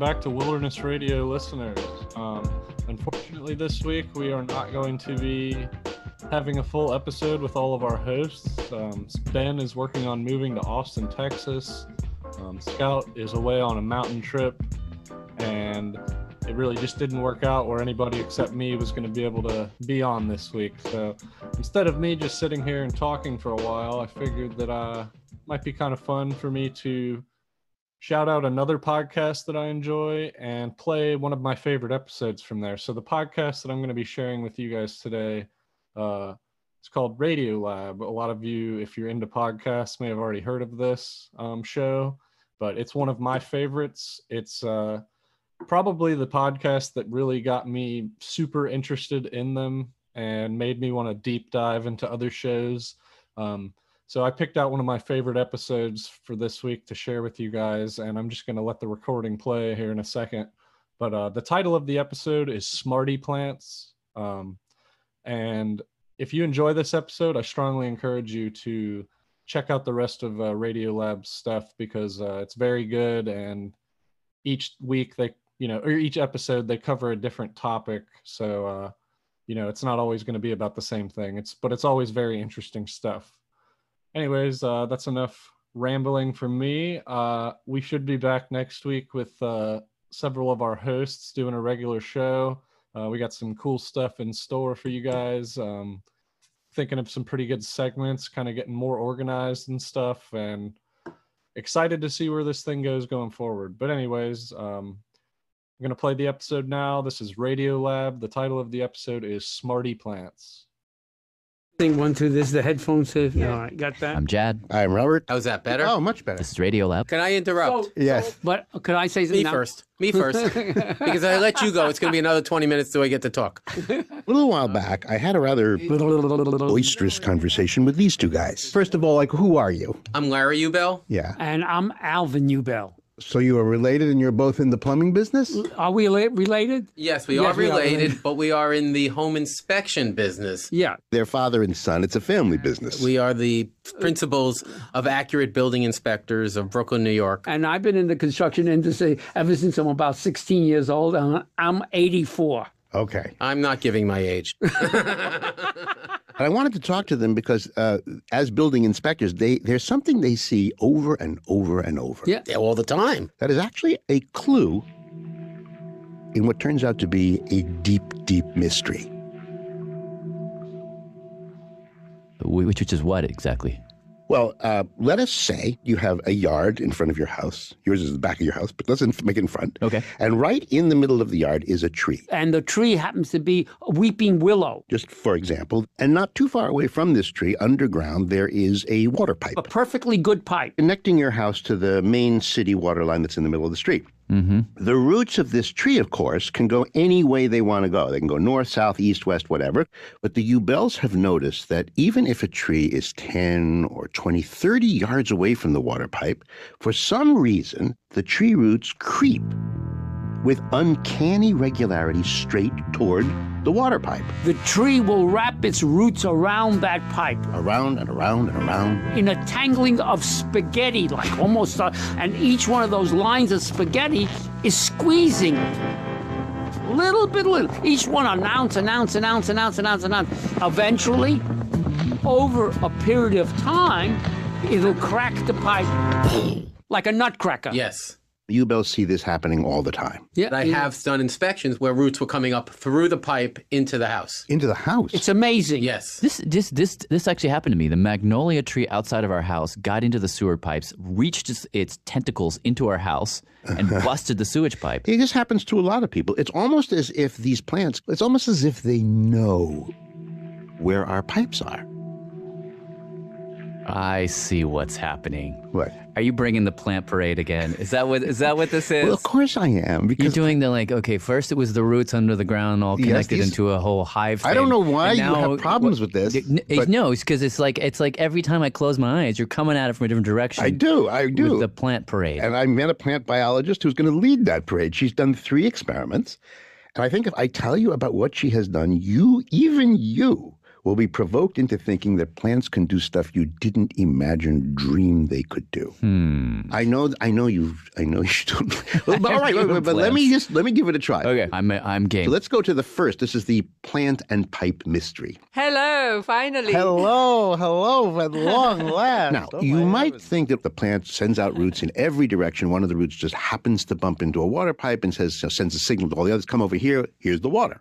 back to Wilderness Radio listeners. Um, unfortunately, this week we are not going to be having a full episode with all of our hosts. Um, ben is working on moving to Austin, Texas. Um, Scout is away on a mountain trip, and it really just didn't work out where anybody except me was going to be able to be on this week. So instead of me just sitting here and talking for a while, I figured that uh, might be kind of fun for me to shout out another podcast that I enjoy and play one of my favorite episodes from there. So the podcast that I'm going to be sharing with you guys today, uh, it's called Radio Lab. A lot of you, if you're into podcasts, may have already heard of this um, show, but it's one of my favorites. It's uh, probably the podcast that really got me super interested in them and made me want to deep dive into other shows. Um, so I picked out one of my favorite episodes for this week to share with you guys, and I'm just going to let the recording play here in a second. But uh, the title of the episode is Smarty Plants. Um, and if you enjoy this episode, I strongly encourage you to check out the rest of uh, Radio Lab stuff because uh, it's very good. And each week they, you know, or each episode they cover a different topic. So, uh, you know, it's not always going to be about the same thing. It's, but it's always very interesting stuff anyways, uh, that's enough rambling from me. Uh, we should be back next week with uh, several of our hosts doing a regular show. Uh, we got some cool stuff in store for you guys. Um, thinking of some pretty good segments, kind of getting more organized and stuff, and excited to see where this thing goes going forward. But, anyways, um, I'm going to play the episode now. This is Radio Lab. The title of the episode is Smarty Plants. Thing one, two, this is the headphones. All right, got that. I'm Jad. I'm Robert. How's that better? Oh, much better. This is Radio Lab. Can I interrupt? Yes. But could I say Me something? now? first. Me first. because I let you go. It's going to be another 20 minutes till I get to talk. A little while back, I had a rather boisterous conversation with these two guys. First of all, like, who are you? I'm Larry Ubell. Yeah. And I'm Alvin Ubell. So you are related and you're both in the plumbing business? Are we rela- related? Yes, we Yes, are we are related, related. but we are in the home inspection business. Yeah. They're father and son. It's a family business. We are the principals of Accurate Building Inspectors of Brooklyn, New York. And I've been in the construction industry ever since I'm about 16 years old. And I'm 84. okay. I'm not giving my age. And I wanted to talk to them because, uh, as building inspectors, they there's something they see over and over and over. Yeah. Yeah, all the time. That is actually a clue in what turns out to be a deep, deep mystery. Which, which is what exactly? Well, uh, let us say you have a yard in front of your house. Yours is the back of your house, but let's in- make it in front. Okay. And right in the middle of the yard is a tree, And the tree happens to be a weeping willow, just for example. And not too far away from this tree, underground, there is a water pipe a perfectly good pipe. connecting your house to the main city water line that's in the middle of the street. Mm-hmm. The roots of this tree, of course, can go any way they want to go. They can go north, south, east, west, whatever. But the Ubells have noticed that even if a tree is 10 or 20, 30 yards away from the water pipe, for some reason, the tree roots creep with uncanny regularity straight toward the water pipe. The tree will wrap its roots around that pipe Around and around and around. in a tangling of spaghetti, like almost, uh, and each one of those lines of spaghetti is squeezing. Little bit, little. Each one an ounce, an ounce, an ounce, an ounce, an ounce, an ounce. Eventually, over a period of time, it'll crack the pipe like a nutcracker. Yes. The both see this happening all the time. Yeah, I have done inspections where roots were coming up through the pipe into the house. Into the house. It's amazing. Yes. This, this, this, this actually happened to me. The magnolia tree outside of our house got into the sewer pipes, reached its, its tentacles into our house, and busted the sewage pipe. It just happens to a lot of people. It's almost as if these plants, it's almost as if they know where our pipes are. I see what's happening. What? Are you bringing the plant parade again? Is that what is that what this is? Well, of course I am You're doing the like okay. First, it was the roots under the ground, all Yes, connected these- into a whole hive. I don't know why And you have now- problems with this, but- no, it's because it's like it's like every time I close my eyes, you're coming at it from a different direction. I do, I do. With the plant parade. and I met a plant biologist who's going to lead that parade. She's done three experiments, and I think if I tell you about what she has done, you, even you, will be provoked into thinking that plants can do stuff you didn't imagine, dream they could do. Hmm. I know, I know you, I know you don't. Well, but all right, wait, wait, but let me just let me give it a try. Okay, I'm I'm game. So let's go to the first. This is the plant and pipe mystery. Hello, finally. Hello, hello, at long last. Now, Oh, you might heavens. think that the plant sends out roots in every direction. One of the roots just happens to bump into a water pipe and says sends a signal to all the others, come over here, here's the water.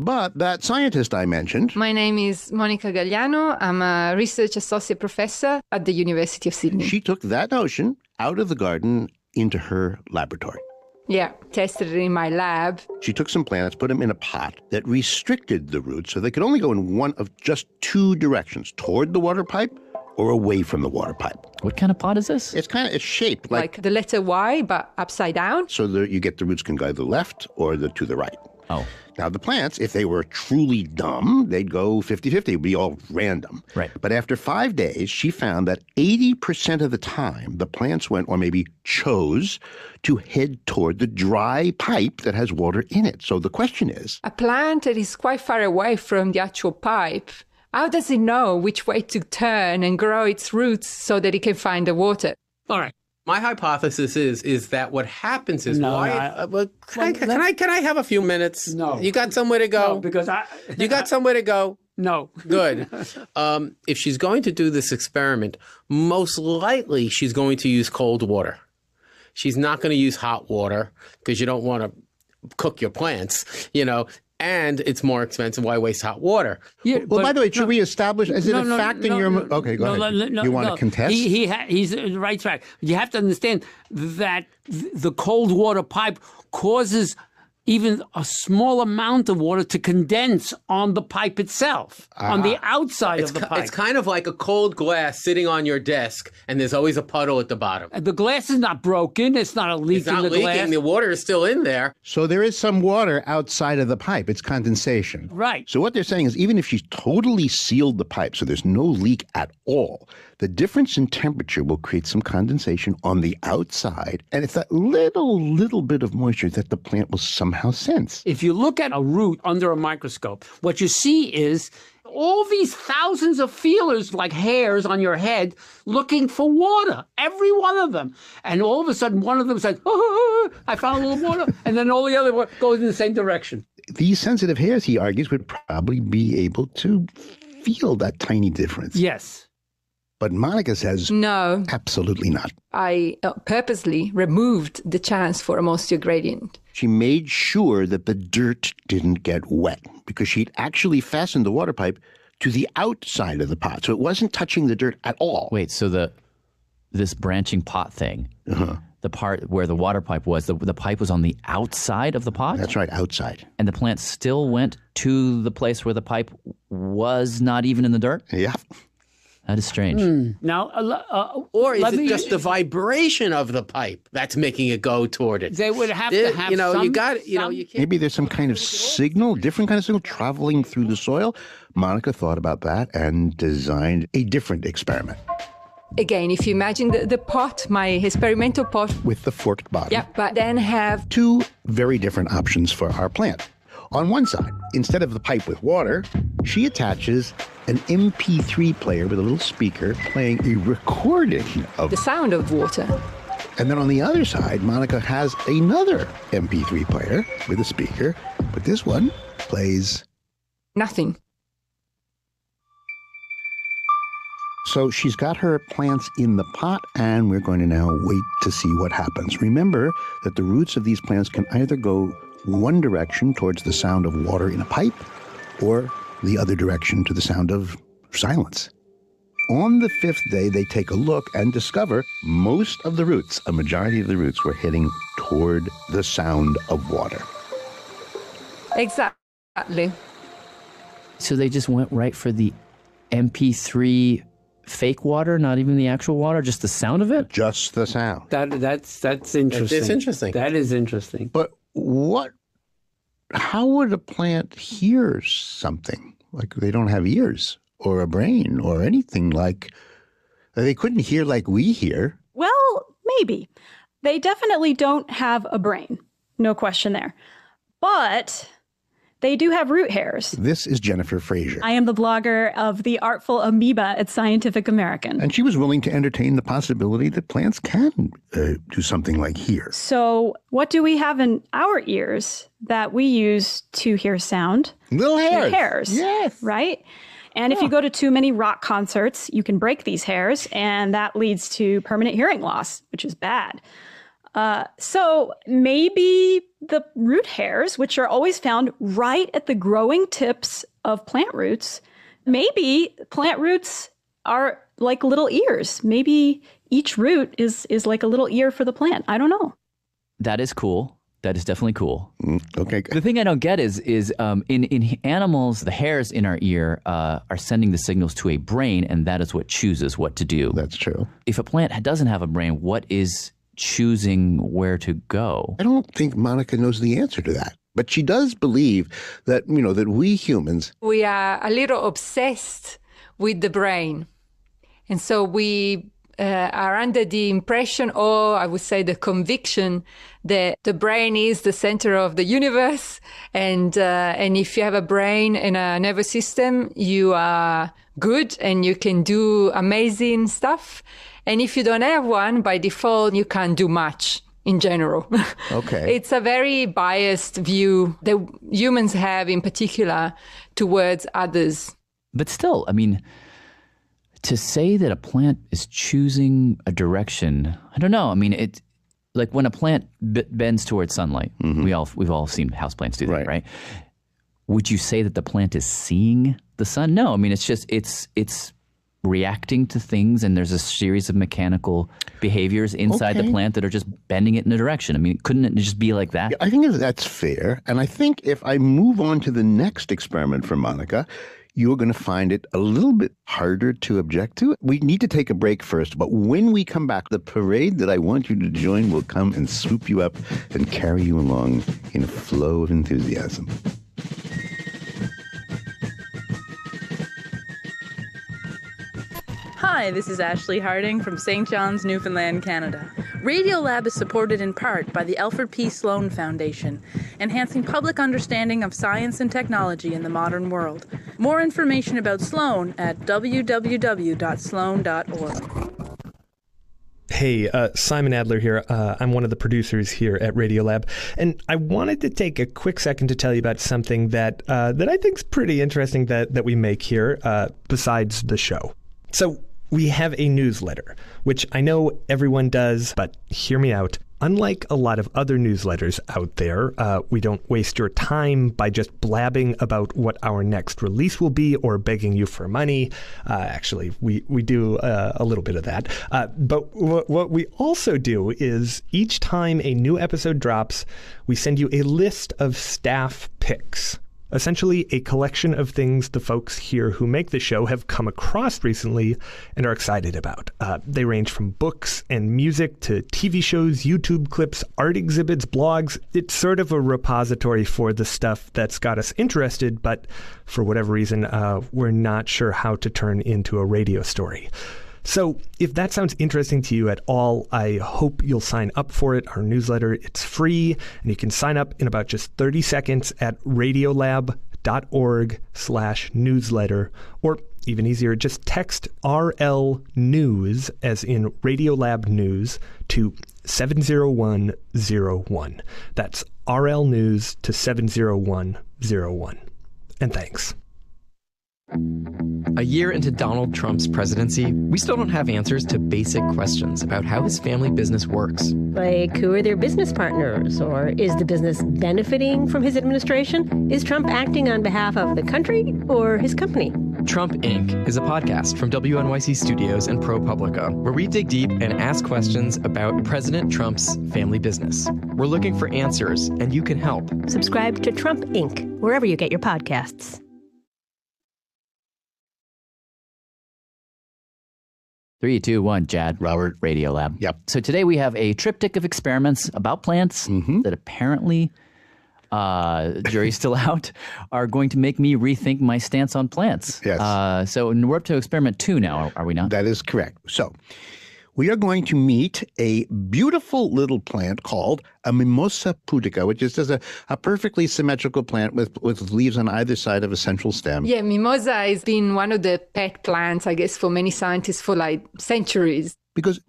Right. But that scientist I mentioned, My name is Monica Gagliano. I'm a research associate professor at the University of Sydney. she took that notion out of the garden into her laboratory. yeah, tested it in my lab. She took some plants, put them in a pot that restricted the roots so they could only go in one of just two directions, toward the water pipe or away from the water pipe. what kind of pot is this? It's kind of it's shaped like, Like, the letter Y, but upside down. so that you get the roots can go either left or the to the right. Oh, Now, the plants, if they were truly dumb, they'd go 50 50. It would be all random. Right. But after five days, she found that 80% of the time, the plants went, or maybe chose, to head toward the dry pipe that has water in it. So the question is A plant that is quite far away from the actual pipe. How does it know which way to turn and grow its roots so that it can find the water? All right. My hypothesis is is that what happens is No, why. I- uh, well, can, I, can I can I have a few minutes? No. You got somewhere to go. No, because I. you got somewhere to go. No. Good. Um, if she's going to do this experiment, most likely she's going to use cold water. She's not going to use hot water because you don't want to cook your plants, you know, and it's more expensive. Why waste hot water? Yeah, well, but- by the way, should we establish, is it No, a no, fact in no, your. no, okay, go no, ahead. no, no, you want no. to contest? He, he ha- he's on the right track. You have to understand that th- the cold water pipe causes even a small amount of water to condense on the pipe itself, on the ah. outside It's, of the pipe. it's kind of like a cold glass sitting on your desk, and there's always a puddle at the bottom. the glass is not broken. It's not a leak It's in not the leaking. glass. The water is still in there. So there is some water outside of the pipe. It's condensation. Right. So what they're saying is even if she's totally sealed the pipe so there's no leak at all, the difference in temperature will create some condensation on the outside, and it's that little little bit of moisture that the plant will somehow sense. If you look at a root under a microscope, what you see is all these thousands of feelers like hairs on your head looking for water, every one of them. And all of a sudden, one of them says, oh, oh, oh, oh I found a little water. And then all the other one goes in the same direction. These sensitive hairs, he argues, would probably be able to feel that tiny difference. Yes. But Monica says No, absolutely not. I uh, purposely removed the chance for a moisture gradient. She made sure that the dirt didn't get wet because she'd actually fastened the water pipe to the outside of the pot. So it wasn't touching the dirt at all. wait. So the this branching pot thing, Uh-huh. the part where the water pipe was, the, the pipe was on the outside of the pot, That's right, outside. and the plant still went to the place where the pipe was not even in the dirt. Yeah. That is strange. Now, uh, uh, Or is it me- just the vibration of the pipe that's making it go toward it? They would have There- to have you know, some, you got you know, you can't. Maybe there's some kind of signal, different kind of signal traveling through the soil. Monica thought about that and designed a different experiment Again, if you imagine the, the pot, my experimental pot, with the forked bottom. yeah, but then have Two very different options for our plant. On one side, instead of the pipe with water, she attaches an MP3 player with a little speaker playing a recording of the sound of water. And then on the other side, Monica has another MP3 player with a speaker, but this one plays. Nothing. So she's got her plants in the pot, and we're going to now wait to see what happens. Remember that the roots of these plants can either go one direction towards the sound of water in a pipe, or the other direction to the sound of silence. On the fifth day, they take a look and discover most of the roots, a majority of the roots, were heading toward the sound of water. Exactly. So they just went right for the MP3 fake water, not even the actual water, just the sound of it. Just the sound. That that's that's interesting. interesting. That is interesting. But what? How would a plant hear something? Like they don't have ears or a brain or anything like. They couldn't hear like we hear. Well, maybe. They definitely don't have a brain. No question there. But they do have root hairs. This is Jennifer Frazer. I am the blogger of The Artful Amoeba at Scientific American. and she was willing to entertain the possibility that plants can uh, do something like hear. So, what do we have in our ears that we use to hear sound? Little hairs. Hairs. Yes. Right? And if you go to too many rock concerts, you can break these hairs, and that leads to permanent hearing loss, which is bad. Uh, so maybe the root hairs, which are always found right at the growing tips of plant roots, maybe plant roots are like little ears. Maybe each root is is like a little ear for the plant. I don't know. That is cool. That is definitely cool. Mm, Okay. The thing I don't get is is um, in in animals, the hairs in our ear uh, are sending the signals to a brain, and that is what chooses what to do. That's true. If a plant doesn't have a brain, what is choosing where to go? I don't think Monica knows the answer to that. But she does believe that, you know, that we humans, we are a little obsessed with the brain. And so we uh, are under the impression, or I would say the conviction, that the brain is the center of the universe. And, uh, and if you have a brain and a nervous system, you are good and you can do amazing stuff. And if you don't have one, by default, you can't do much in general. Okay. it's a very biased view that humans have in particular towards others. But still, I mean, to say that a plant is choosing a direction, I don't know. I mean, it like when a plant b- bends towards sunlight. Mm-hmm. We all we've all seen houseplants do that, Right. right? Would you say that the plant is seeing the sun? No. I mean, it's just it's it's reacting to things, and there's a series of mechanical behaviors inside the plant that are just bending it in a direction. I mean, couldn't it just be like that? I think that's fair. And I think if I move on to the next experiment for Monica, you're going to find it a little bit harder to object to. We need to take a break first, but when we come back, the parade that I want you to join will come and swoop you up and carry you along in a flow of enthusiasm. Hi, this is Ashley Harding from St. John's, Newfoundland, Canada. Radiolab is supported in part by the Alfred P. Sloan Foundation, enhancing public understanding of science and technology in the modern world. More information about Sloan at www.sloan.org. Hey, uh, Simon Adler here. Uh, I'm one of the producers here at Radiolab, and I wanted to take a quick second to tell you about something that uh, that I think is pretty interesting that that we make here, uh, besides the show. So we have a newsletter, which I know everyone does, but hear me out. Unlike a lot of other newsletters out there, uh, we don't waste your time by just blabbing about what our next release will be or begging you for money. Uh, actually, we, we do uh, a little bit of that. Uh, but w- what we also do is each time a new episode drops, we send you a list of staff picks essentially a collection of things the folks here who make the show have come across recently and are excited about. Uh, they range from books and music to TV shows, YouTube clips, art exhibits, blogs. It's sort of a repository for the stuff that's got us interested, but for whatever reason, uh, we're not sure how to turn into a radio story. So, if that sounds interesting to you at all, I hope you'll sign up for it. Our newsletter, it's free, and you can sign up in about just 30 seconds at radiolab.org slash newsletter, or even easier, just text RL News, as in Radiolab News, to 70101. That's RL News to 70101. And thanks. A year into Donald Trump's presidency, we still don't have answers to basic questions about how his family business works. Like, who are their business partners? Or is the business benefiting from his administration? Is Trump acting on behalf of the country or his company? Trump Inc. is a podcast from WNYC Studios and ProPublica, where we dig deep and ask questions about President Trump's family business. We're looking for answers, and you can help. Subscribe to Trump Inc., wherever you get your podcasts. Three, two, one, Jad. Robert. Radio Lab. Yep. So today we have a triptych of experiments about plants that apparently, uh, jury's still out, are going to make me rethink my stance on plants. Yes. Uh, so we're up to experiment two now, are we not? That is correct. So we are going to meet a beautiful little plant called a Mimosa pudica, which is just a, a perfectly symmetrical plant with, with leaves on either side of a central stem. Yeah, mimosa has been one of the pet plants, I guess, for many scientists for like centuries. Because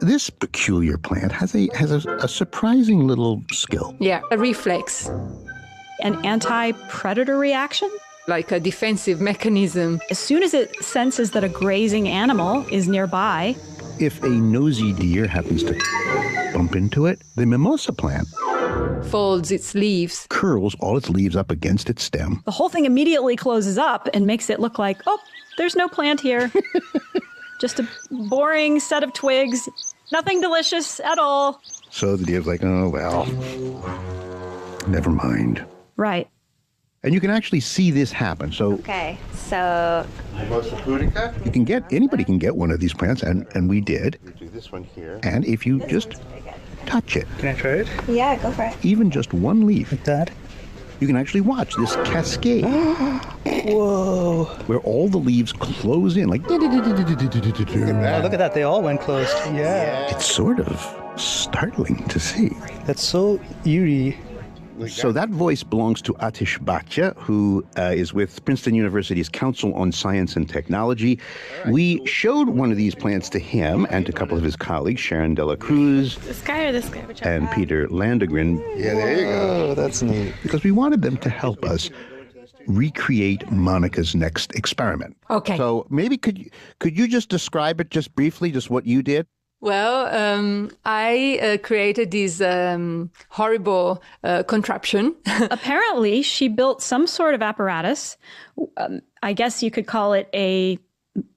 this peculiar plant has a has a, a surprising little skill. Yeah, a reflex, An anti predator reaction? like a defensive mechanism. As soon as it senses that a grazing animal is nearby, If a nosy deer happens to bump into it, the mimosa plant folds its leaves. curls all its leaves up against its stem. the whole thing immediately closes up and makes it look like, oh, there's no plant here. Just a boring set of twigs. Nothing delicious at all. So the deer's like, oh, well, never mind. Right. And you can actually see this happen. So Okay, so you can get, anybody can get one of these plants, and, and we did. do this one here. And if you just touch it, Can I try it? Yeah, go for it. even just one leaf, like that, you can actually watch this cascade. Whoa. Where all the leaves close in, like. Look at that. They all went closed. Yeah. It's sort of startling to see. That's so eerie. So that voice belongs to Aatish Bhatia, who uh, is with Princeton University's Council on Science and Technology. We showed one of these plants to him and to a couple of his colleagues, Sharon Dela Cruz This guy or this guy? Whichever. and Peter Landegren. Yeah, there you go. Oh, that's neat. Because we wanted them to help us recreate Monica's next experiment. Okay. So maybe could you, could you just describe it just briefly, just what you did? Well, um, I uh, created this um, horrible uh, contraption. Apparently, she built some sort of apparatus. Um, I guess you could call it a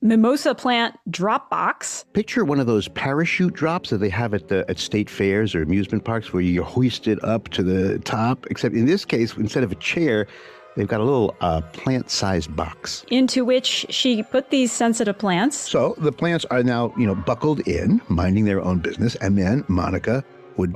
mimosa plant drop box. Picture one of those parachute drops that they have at the at state fairs or amusement parks where you're hoisted up to the top. Except in this case, instead of a chair, they've got a little uh, plant-sized box. into which she put these sensitive plants. So the plants are now, you know, buckled in, minding their own business, and then Monica would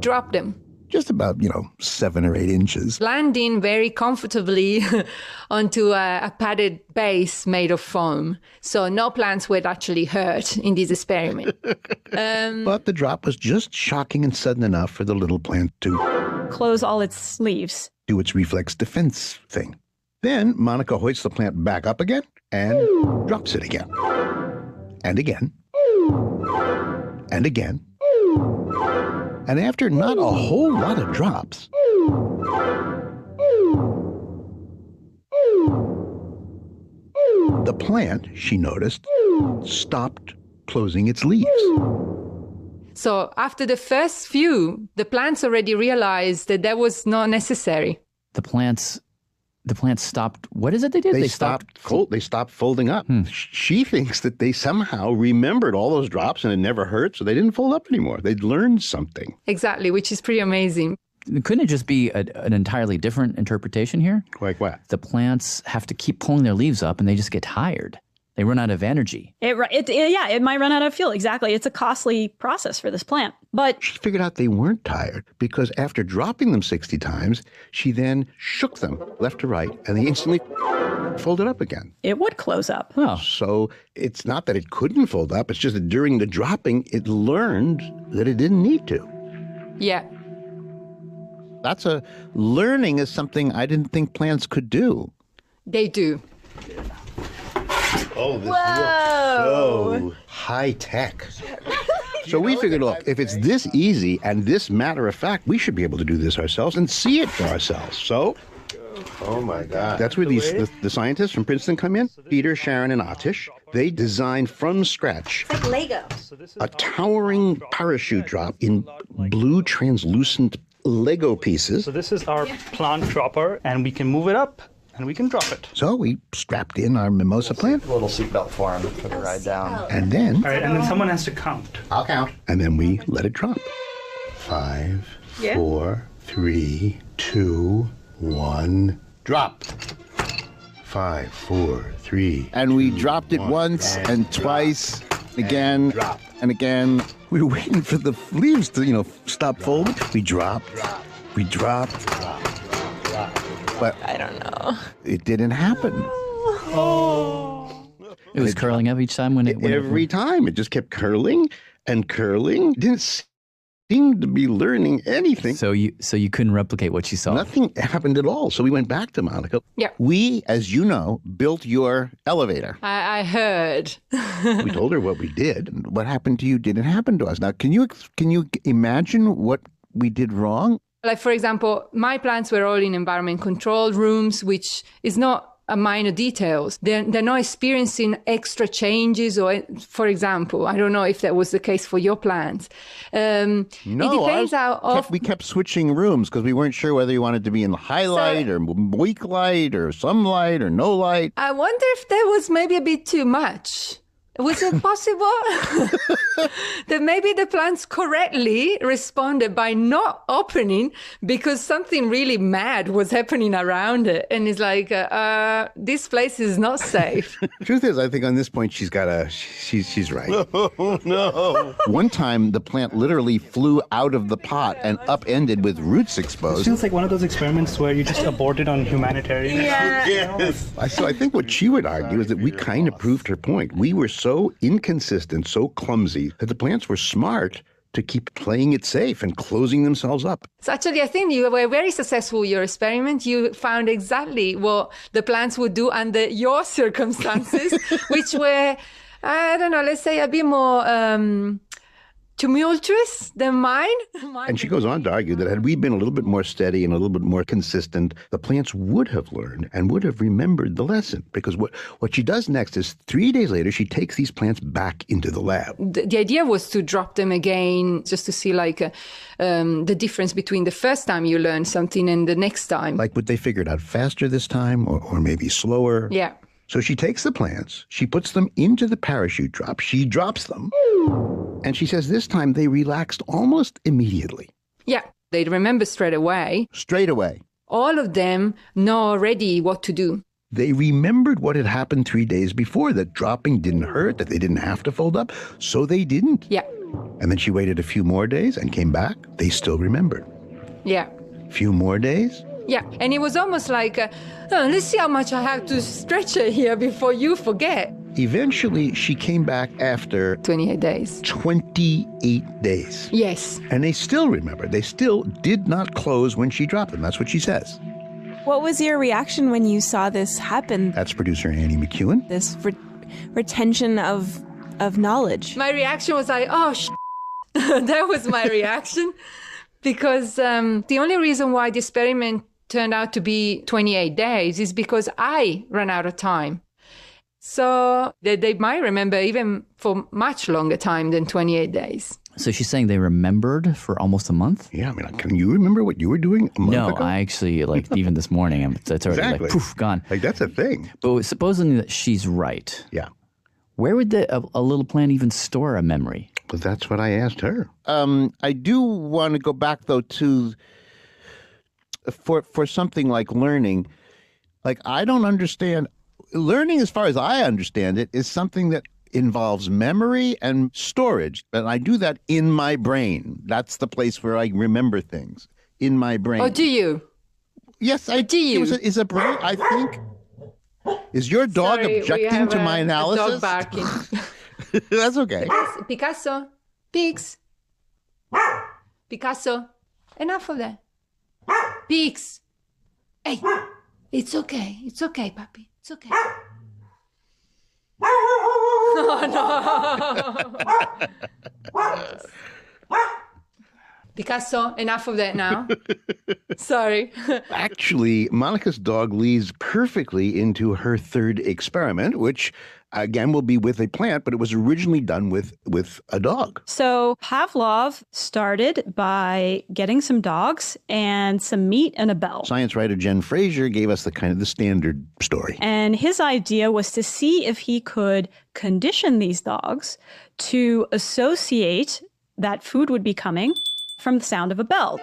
Drop them. just about, you know, seven or eight inches. Landing very comfortably onto a, a padded base made of foam. So no plants were actually hurt in this experiment. um, But the drop was just shocking and sudden enough for the little plant to Close all its leaves. Do its reflex defense thing. Then Monica hoists the plant back up again and drops it again. And again. And again. And after not a whole lot of drops, the plant, she noticed, stopped closing its leaves. So after the first few, the plants already realized that that was not necessary. The plants, the plants stopped. What is it they did? They, stopped. fold, they stopped folding up. Hmm. Sh- She thinks that they somehow remembered all those drops and it never hurt, so they didn't fold up anymore. They'd learned something. Exactly, which is pretty amazing. Couldn't it just be a, an entirely different interpretation here? Like what? The plants have to keep pulling their leaves up, and they just get tired. They run out of energy. It, it, it- yeah, it might run out of fuel. Exactly. It's a costly process for this plant. But She figured out they weren't tired because after dropping them 60 times, she then shook them left to right and they instantly folded up again. it would close up. Oh, So it's not that it couldn't fold up, it's just that during the dropping, it learned that it didn't need to. Yeah. That's a learning is something I didn't think plants could do. They do. Oh, this Whoa. so high tech. So we figured, look, if it's this easy and this matter of fact, we should be able to do this ourselves and see it for ourselves. So Oh my God. that's where these the, the scientists from Princeton come in. Peter, Sharon, and Aatish. They designed from scratch It's like Lego. a towering parachute drop in blue translucent Lego pieces. So this is our plant dropper, and we can move it up, and we can drop it. So we strapped in our mimosa plant, A little seatbelt for him for the ride down. and then All right, and then someone has to count. I'll count. And then we let it drop. Five, Yeah. four, three, two, one, drop. Five, four, three. And we dropped it once and, twice, again and again. We were waiting for the leaves to, you know, stop folding. We dropped. We dropped. But I don't know. it didn't happen. It was curling up each time when it. When Every time it just kept curling and curling. Didn't seem to be learning anything. So you so you couldn't replicate what you saw. Nothing happened at all. So we went back to Monica. Yeah. We, as you know, built your elevator. I, I heard. we told her what we did. and What happened to you didn't happen to us. Now, can you can you imagine what we did wrong? Like, for example, my plants were all in environment control rooms, which is not a minor details. They're, they're not experiencing extra changes or, for example, I don't know if that was the case for your plants. Um, No, it depends ours how kept- we kept switching rooms because we weren't sure whether you wanted to be in the highlight or weak light or some light or no light. I wonder if that was maybe a bit too much. Was it possible that maybe the plants correctly responded by not opening because something really mad was happening around it? And it's like, uh, uh, this place is not safe. Truth is, I think on this point she's got a she's she's right. Oh, no. One time, the plant literally flew out of the pot and upended with roots exposed. It exposed. feels like one of those experiments where you just aborted on humanitarian. Yeah. Yes. So I think what she would argue is that we kind of proved her point. We were so inconsistent, so clumsy, that the plants were smart to keep playing it safe and closing themselves up. So actually, I think you were very successful your experiment. You found exactly what the plants would do under your circumstances, which were, I don't know, let's say a bit more um, tumultuous than mine. Mine And she goes on to argue that had we been a little bit more steady and a little bit more consistent, the plants would have learned and would have remembered the lesson. Because what, what she does next is three days later, she takes these plants back into the lab. the, the idea was to drop them again just to see like uh, um, the difference between the first time you learn something and the next time Like, would they figure it out faster this time or, or maybe slower? yeah So she takes the plants, she puts them into the parachute drop, she drops them, and she says this time they relaxed almost immediately. yeah they remember straight away Straight away. all of them know already what to do They remembered what had happened three days before that dropping didn't hurt, that they didn't have to fold up, so they didn't. yeah And then she waited a few more days and came back. They still remembered. yeah Few more days. Yeah and it was almost like uh, "Oh, let's see how much i have to stretch it here before you forget Eventually, she came back after 28 days. 28 days. yes And they still remember. They still did not close when she dropped them. That's what she says. What was your reaction when you saw this happen? That's producer Annie McEwen. This re- retention of of knowledge. my reaction was like oh sh-. that was my reaction because um, the only reason why the experiment turned out to be 28 days is because i ran out of time so they, they might remember even for much longer time than 28 days So she's saying they remembered for almost a month. Yeah, I mean, can you remember what you were doing a month No, ago? I actually like even this morning. I'm, it's already Exactly. like poof, gone. Like that's a thing. But supposing that she's right, Yeah. where would the, a, a little plant even store a memory? But that's what I asked her. Um, I do want to go back though to for for something like learning. Like I don't understand learning as far as I understand it is something that involves memory and storage. And I do that in my brain. That's the place where I remember things. In my brain. oh do you Yes, I oh, do you? Is, is a brain I think is your dog Sorry, objecting to a- my analysis? dog barking That's okay. picasso pigs picasso enough of that pigs hey it's okay it's okay puppy it's okay. Oh no picasso enough of that now sorry Actually, Monica's dog leads perfectly into her third experiment, which again will be with a plant, but it was originally done with with a dog. So Pavlov started by getting some dogs and some meat and a bell. Science writer Jen Frazer gave us the kind of the standard story. And his idea was to see if he could condition these dogs to associate that food would be coming from the sound of a bell.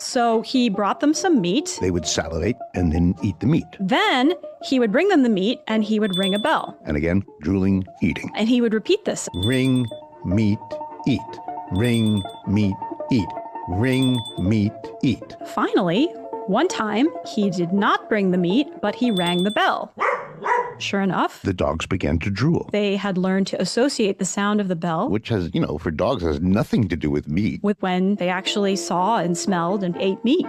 So he brought them some meat. They would salivate and then eat the meat. Then he would bring them the meat and he would ring a bell. And again, drooling, eating. And he would repeat this. Ring, meat, eat. Ring, meat, eat. Ring, meat, eat. Finally, one time he did not bring the meat, but he rang the bell. Sure enough, The dogs began to drool, they had learned to associate the sound of the bell which has, you know, for dogs has nothing to do with meat. with when they actually saw and smelled and ate meat.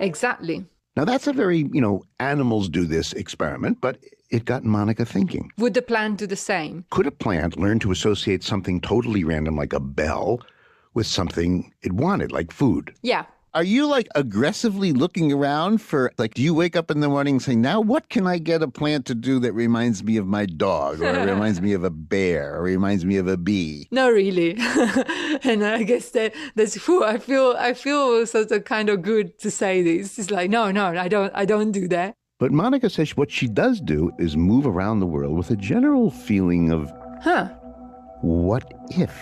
Exactly. Now, that's a very, you know, animals do this experiment, but it got Monica thinking. Would the plant do the same? Could a plant learn to associate something totally random like a bell with something it wanted, like food? Yeah. Are you like aggressively looking around for like do you wake up in the morning saying, Now what can I get a plant to do that reminds me of my dog or reminds me of a bear or reminds me of a bee? Not really. and I guess that that's who I feel I feel sort of kind of good to say this. It's like, no, no, I don't I don't do that. But Monica says what she does do is move around the world with a general feeling of Huh. what if?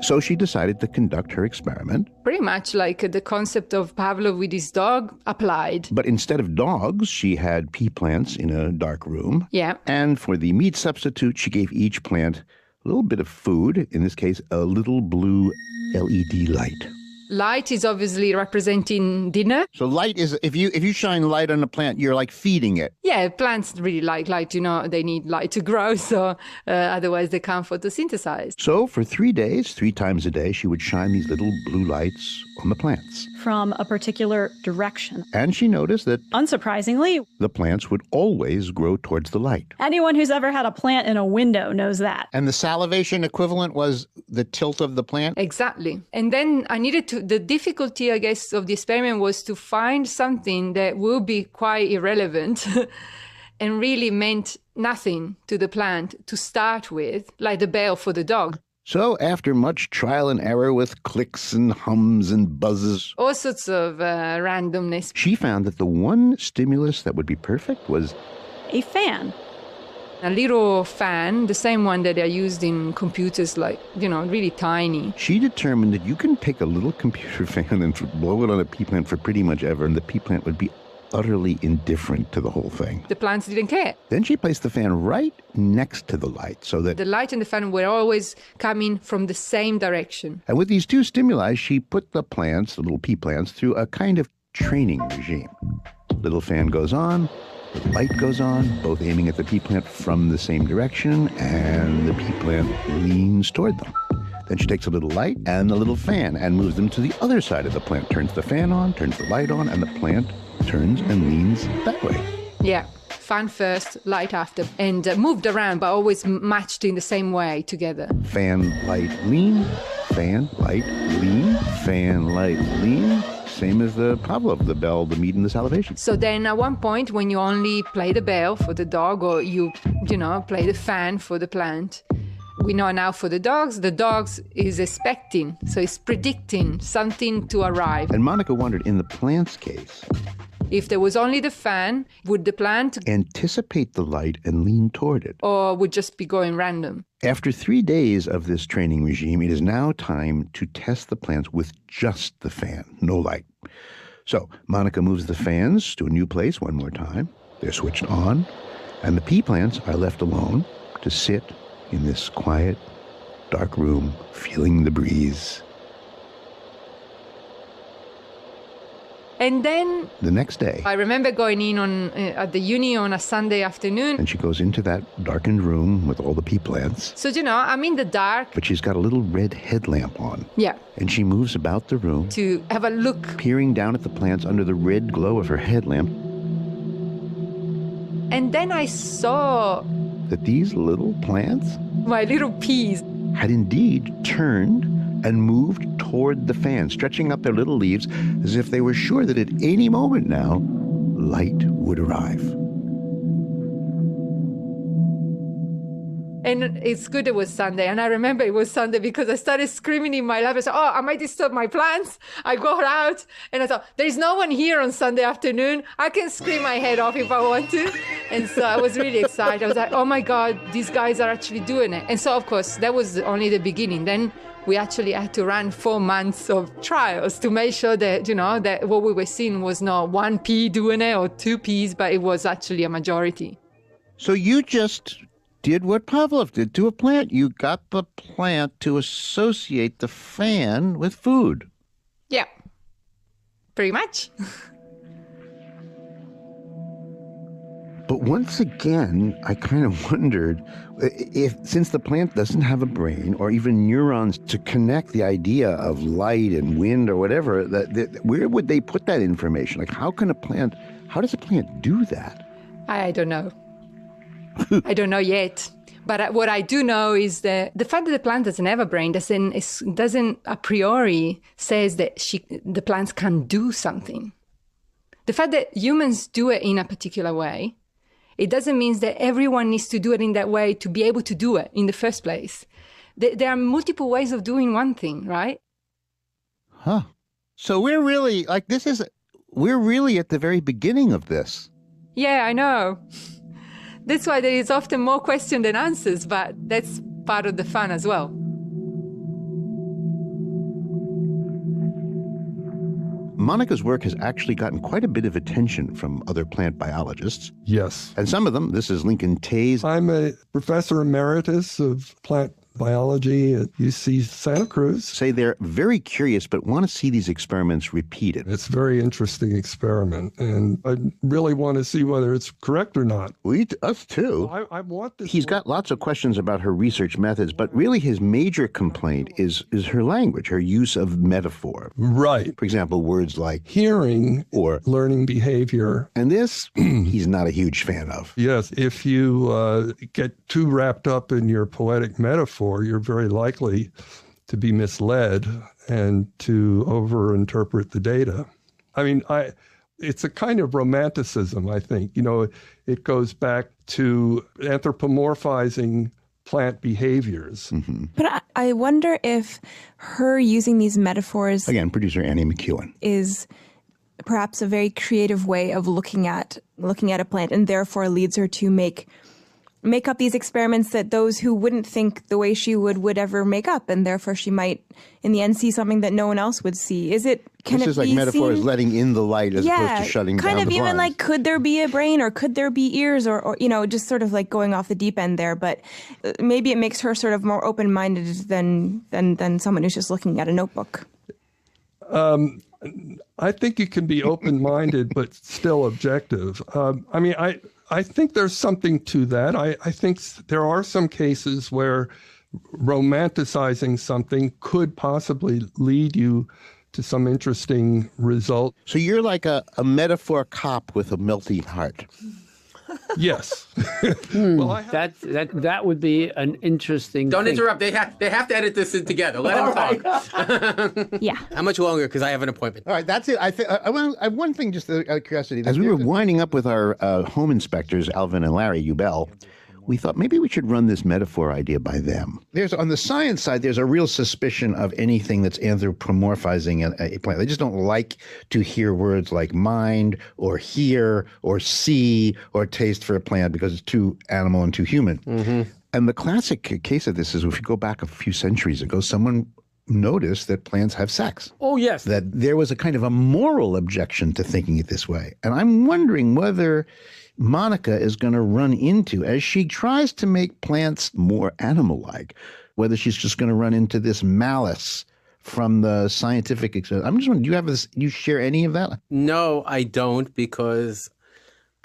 So she decided to conduct her experiment, Pretty much like the concept of Pavlov with his dog applied. but instead of dogs, she had pea plants in a dark room. Yeah. And for the meat substitute, she gave each plant a little bit of food, in this case, a little blue LED light. Light is obviously representing dinner. So light is if you if you shine light on a plant, you're like feeding it. Yeah, plants really like light. You know, they need light to grow, so uh, otherwise they can't photosynthesize. So for three days, three times a day, she would shine these little blue lights on the plants. From a particular direction. And she noticed that Unsurprisingly, the plants would always grow towards the light. anyone who's ever had a plant in a window knows that. And the salivation equivalent was the tilt of the plant. Exactly. And then I needed to, the difficulty, I guess, of the experiment was to find something that would be quite irrelevant and really meant nothing to the plant to start with, like the bell for the dog. So after much trial and error with clicks and hums and buzzes, All sorts of uh, randomness. she found that the one stimulus that would be perfect was A fan. A little fan, the same one that are used in computers, like, you know, really tiny. she determined that you can take a little computer fan and blow it on a pea plant for pretty much ever, and the pea plant would be utterly indifferent to the whole thing. The plants didn't care. Then she placed the fan right next to the light so that The light and the fan were always coming from the same direction. And with these two stimuli, she put the plants, the little pea plants, through a kind of training regime. Little fan goes on, the light goes on, both aiming at the pea plant from the same direction, and the pea plant leans toward them. Then she takes a little light and a little fan and moves them to the other side of the plant, turns the fan on, turns the light on, and the plant turns and leans that way. Yeah, fan first, light after, and uh, moved around, but always matched in the same way together. Fan, light, lean, fan, light, lean, fan, light, lean. Same as the Pavlov, the bell, the meat, and the salivation. So then, at one point, when you only play the bell for the dog, or you, you know, play the fan for the plant, we know now for the dogs, the dogs is expecting, so it's predicting something to arrive. And Monica wondered in the plant's case, If there was only the fan, would the plant anticipate the light and lean toward it. or would just be going random? After three days of this training regime, it is now time to test the plants with just the fan, no light. So Monica moves the fans to a new place one more time. They're switched on, and the pea plants are left alone to sit in this quiet, dark room, feeling the breeze. And then The next day, I remember going in on uh, at the uni on a Sunday afternoon. and she goes into that darkened room with all the pea plants, So you know, I'm in the dark. but she's got a little red headlamp on, Yeah, and she moves about the room, to have a look. peering down at the plants under the red glow of her headlamp, And then I saw that these little plants my little peas. had indeed turned and moved toward the fan, stretching up their little leaves as if they were sure that at any moment now, light would arrive. And it's good it was Sunday. And I remember it was Sunday because I started screaming in my lab. I said, Oh, I might disturb my plants. I got out and I thought, There's no one here on Sunday afternoon. I can scream my head off if I want to. And so I was really excited. I was like, Oh my God, these guys are actually doing it. And so, of course, that was only the beginning. Then we actually had to run four months of trials to make sure that, you know, that what we were seeing was not one pea doing it or two peas, but it was actually a majority. So you just did what Pavlov did to a plant. You got the plant to associate the fan with food. Yeah, pretty much. But once again, I kind of wondered if, since the plant doesn't have a brain or even neurons to connect the idea of light and wind or whatever, that, that where would they put that information? Like, how can a plant? How does a plant do that? I don't know. I don't know yet. But uh, what I do know is that the fact that the plant doesn't have a brain doesn't doesn't a priori says that she the plants can do something. The fact that humans do it in a particular way, it doesn't mean that everyone needs to do it in that way to be able to do it in the first place. There, there are multiple ways of doing one thing, right? Huh. So we're really like this is we're really at the very beginning of this. Yeah, I know. That's why there is often more question than answers, but that's part of the fun as well. Monica's work has actually gotten quite a bit of attention from other plant biologists. Yes. And some of them, this is Lincoln Taiz. I'm a professor emeritus of plant biology at UC Santa Cruz. Say they're very curious but want to see these experiments repeated. It's a very interesting experiment, and I really want to see whether it's correct or not. We, us too. I, I want this. He's got lots of questions about her research methods, but really his major complaint is is her language, her use of metaphor. Right. For example, words like hearing or learning behavior. And this he's not a huge fan of. Yes, if you uh, get too wrapped up in your poetic metaphor, you're very likely to be misled and to overinterpret the data. I mean, I it's a kind of romanticism, I think. You know, it goes back to anthropomorphizing plant behaviors. Mm-hmm. But I, I wonder if her using these metaphors Again, producer Annie McEwen. is perhaps a very creative way of looking at looking at a plant and therefore leads her to make make up these experiments that those who wouldn't think the way she would would ever make up and therefore she might in the end see something that no one else would see is it can this it is like be metaphor is letting in the light as yeah, opposed to shutting kind down of the even blinds. like could there be a brain or could there be ears or, or you know just sort of like going off the deep end there but uh, maybe it makes her sort of more open-minded than than than someone who's just looking at a notebook Um, I think you can be open-minded but still objective. Um, I mean, I I think there's something to that. I, I think there are some cases where romanticizing something could possibly lead you to some interesting result. So you're like a, a metaphor cop with a melting heart. Yes. that that that would be an interesting. Don't thing. interrupt. They have they have to edit this in together. Let them talk. yeah. How much longer? Because I have an appointment. All right, that's it. I think I, want, I have one thing just out of curiosity. As we were winding up with our uh, home inspectors, Alvin and Larry Ubell, we thought maybe we should run this metaphor idea by them. There's on the science side, there's a real suspicion of anything that's anthropomorphizing a, a plant. They just don't like to hear words like mind or hear or see or taste for a plant because it's too animal and too human. Mm-hmm. And the classic case of this is if you go back a few centuries ago, someone noticed that plants have sex. Oh yes. That there was a kind of a moral objection to thinking it this way. And I'm wondering whether Monica is going to run into, as she tries to make plants more animal like, whether she's just going to run into this malice from the scientific. ex- I'm just wondering, do you have this, do you share any of that? No, I don't because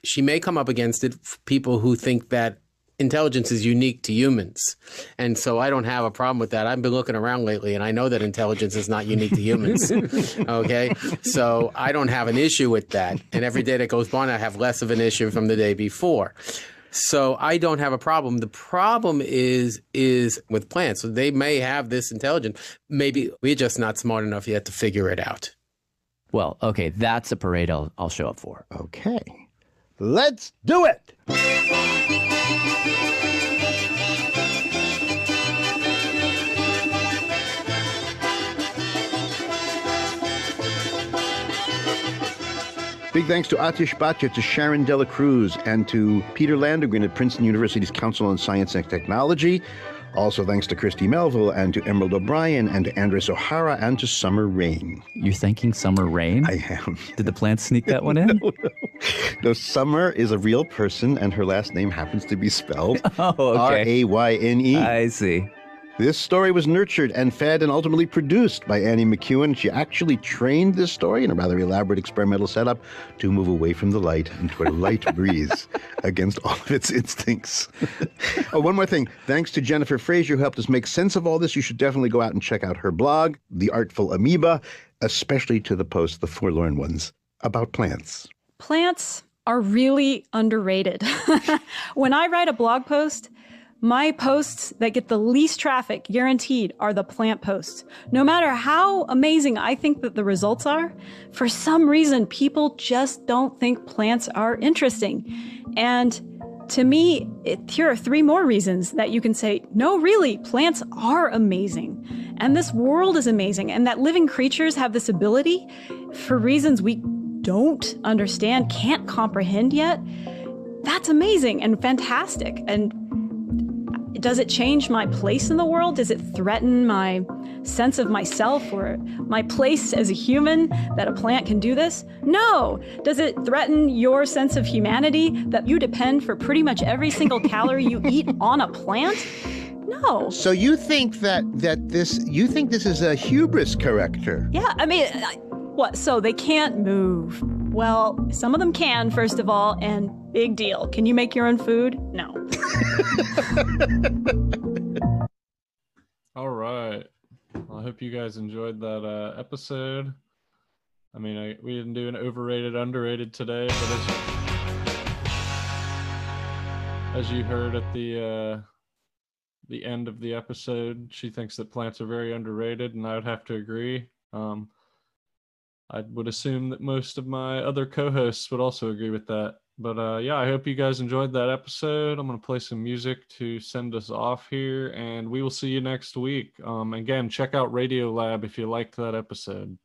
she may come up against it. People who think that intelligence is unique to humans, and so I don't have a problem with that. I've been looking around lately, and I know that intelligence is not unique to humans. okay, so I don't have an issue with that. And every day that goes by, I have less of an issue from the day before. So I don't have a problem. The problem is is with plants. So they may have this intelligence. Maybe we're just not smart enough yet to figure it out. Well, okay, that's a parade I'll, I'll show up for. Okay. Let's do it. Big thanks to Aatish Bhatia, to Sharon Dela Cruz, and to Peter Landegren at Princeton University's Council on Science and Technology. Also, thanks to Christy Melville and to Emerald O'Brien and to Andres O'Hara and to Summer Rain. You're thanking Summer Rain? I am. Did the plants sneak that one in? no, no. No, Summer is a real person, and her last name happens to be spelled Oh, okay. R A Y N E. I see. This story was nurtured and fed and ultimately produced by Annie McEwen. She actually trained this story in a rather elaborate experimental setup to move away from the light into a light breeze against all of its instincts. oh, one more thing. Thanks to Jennifer Frazer, who helped us make sense of all this. You should definitely go out and check out her blog, The Artful Amoeba, especially to the post, The Forlorn Ones, about plants. Plants are really underrated. when I write a blog post, my posts that get the least traffic, guaranteed, are the plant posts. No matter how amazing I think that the results are, for some reason, people just don't think plants are interesting. And to me, it, here are three more reasons that you can say, no, really, plants are amazing. And this world is amazing. And that living creatures have this ability for reasons we don't understand, can't comprehend yet. That's amazing and fantastic. And does it change my place in the world? Does it threaten my sense of myself or my place as a human that a plant can do this? No. Does it threaten your sense of humanity that you depend for pretty much every single calorie you eat on a plant? No. So you think that that this you think this is a hubris corrector? Yeah, I mean, I, what? So they can't move. Well, some of them can, first of all, and big deal. Can you make your own food? No. All right. Well, I hope you guys enjoyed that uh, episode. I mean, I, we didn't do an overrated, underrated today, but as, as you heard at the uh, the end of the episode, she thinks that plants are very underrated, and I would have to agree. Um, I would assume that most of my other co-hosts would also agree with that. But uh, yeah, I hope you guys enjoyed that episode. I'm gonna play some music to send us off here, and we will see you next week. Um, again, check out Radiolab if you liked that episode.